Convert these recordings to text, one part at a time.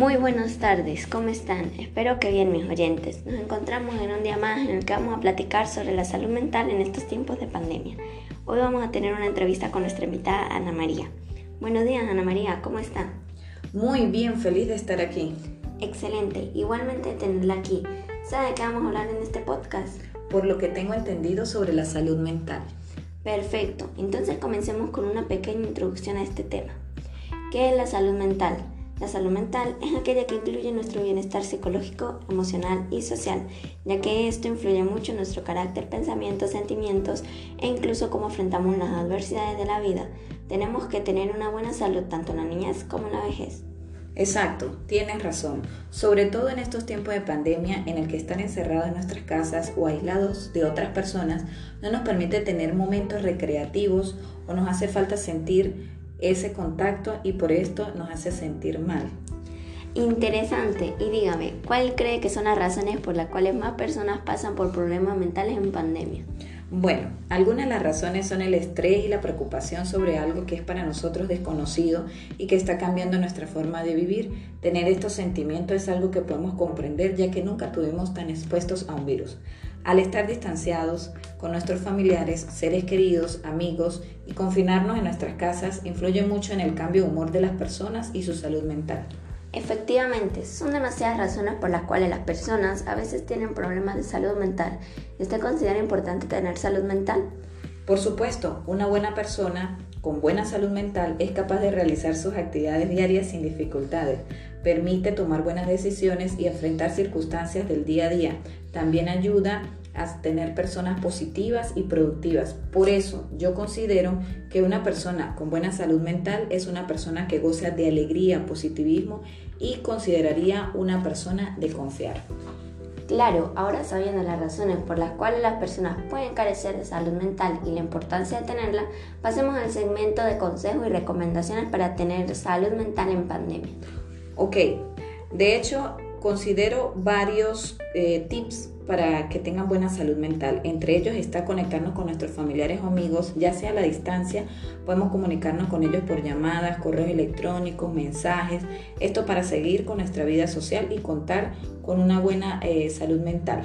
Muy buenas tardes, ¿cómo están? Espero que bien mis oyentes. Nos encontramos en un día más en el que vamos a platicar sobre la salud mental en estos tiempos de pandemia. Hoy vamos a tener una entrevista con nuestra invitada Ana María. Buenos días Ana María, ¿cómo está? Muy bien, feliz de estar aquí. Excelente, igualmente tenerla aquí. ¿Sabe de qué vamos a hablar en este podcast? Por lo que tengo entendido sobre la salud mental. Perfecto, entonces comencemos con una pequeña introducción a este tema. ¿Qué es la salud mental? La salud mental es aquella que incluye nuestro bienestar psicológico, emocional y social, ya que esto influye mucho en nuestro carácter, pensamientos, sentimientos e incluso cómo afrontamos las adversidades de la vida. Tenemos que tener una buena salud tanto en la niñez como en la vejez. Exacto, tienes razón. Sobre todo en estos tiempos de pandemia en el que estar encerrados en nuestras casas o aislados de otras personas no nos permite tener momentos recreativos o nos hace falta sentir ese contacto y por esto nos hace sentir mal. Interesante. Y dígame, ¿cuál cree que son las razones por las cuales más personas pasan por problemas mentales en pandemia? Bueno, algunas de las razones son el estrés y la preocupación sobre algo que es para nosotros desconocido y que está cambiando nuestra forma de vivir. Tener estos sentimientos es algo que podemos comprender ya que nunca tuvimos tan expuestos a un virus. Al estar distanciados con nuestros familiares, seres queridos, amigos y confinarnos en nuestras casas influye mucho en el cambio de humor de las personas y su salud mental. Efectivamente, son demasiadas razones por las cuales las personas a veces tienen problemas de salud mental. ¿Y usted considera importante tener salud mental? Por supuesto, una buena persona con buena salud mental es capaz de realizar sus actividades diarias sin dificultades, permite tomar buenas decisiones y enfrentar circunstancias del día a día. También ayuda a tener personas positivas y productivas. Por eso yo considero que una persona con buena salud mental es una persona que goza de alegría, positivismo y consideraría una persona de confiar. Claro, ahora sabiendo las razones por las cuales las personas pueden carecer de salud mental y la importancia de tenerla, pasemos al segmento de consejos y recomendaciones para tener salud mental en pandemia. Ok, de hecho considero varios eh, tips para que tengan buena salud mental. Entre ellos está conectarnos con nuestros familiares o amigos, ya sea a la distancia, podemos comunicarnos con ellos por llamadas, correos electrónicos, mensajes, esto para seguir con nuestra vida social y contar con una buena eh, salud mental.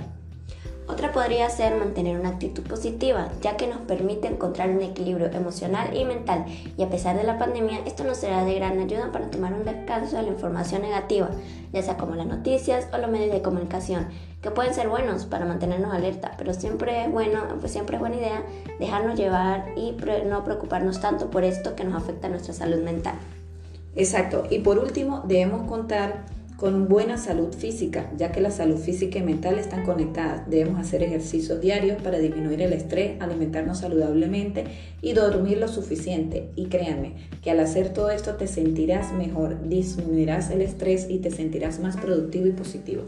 Otra podría ser mantener una actitud positiva, ya que nos permite encontrar un equilibrio emocional y mental, y a pesar de la pandemia, esto nos será de gran ayuda para tomar un descanso de la información negativa, ya sea como las noticias o los medios de comunicación, que pueden ser buenos para mantenernos alerta, pero siempre es bueno, pues siempre es buena idea dejarnos llevar y no preocuparnos tanto por esto que nos afecta a nuestra salud mental. Exacto, y por último, debemos contar con buena salud física, ya que la salud física y mental están conectadas. Debemos hacer ejercicios diarios para disminuir el estrés, alimentarnos saludablemente y dormir lo suficiente. Y créanme que al hacer todo esto te sentirás mejor, disminuirás el estrés y te sentirás más productivo y positivo.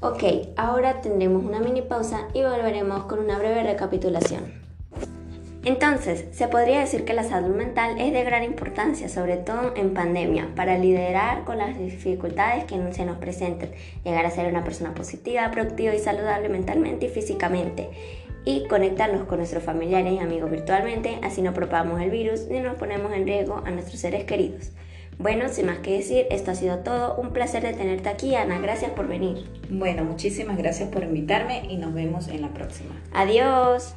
Ok, ahora tendremos una mini pausa y volveremos con una breve recapitulación. Entonces, se podría decir que la salud mental es de gran importancia, sobre todo en pandemia, para liderar con las dificultades que se nos presenten, llegar a ser una persona positiva, productiva y saludable mentalmente y físicamente, y conectarnos con nuestros familiares y amigos virtualmente, así no propagamos el virus ni nos ponemos en riesgo a nuestros seres queridos. Bueno, sin más que decir, esto ha sido todo. Un placer de tenerte aquí, Ana. Gracias por venir. Bueno, muchísimas gracias por invitarme y nos vemos en la próxima. Adiós.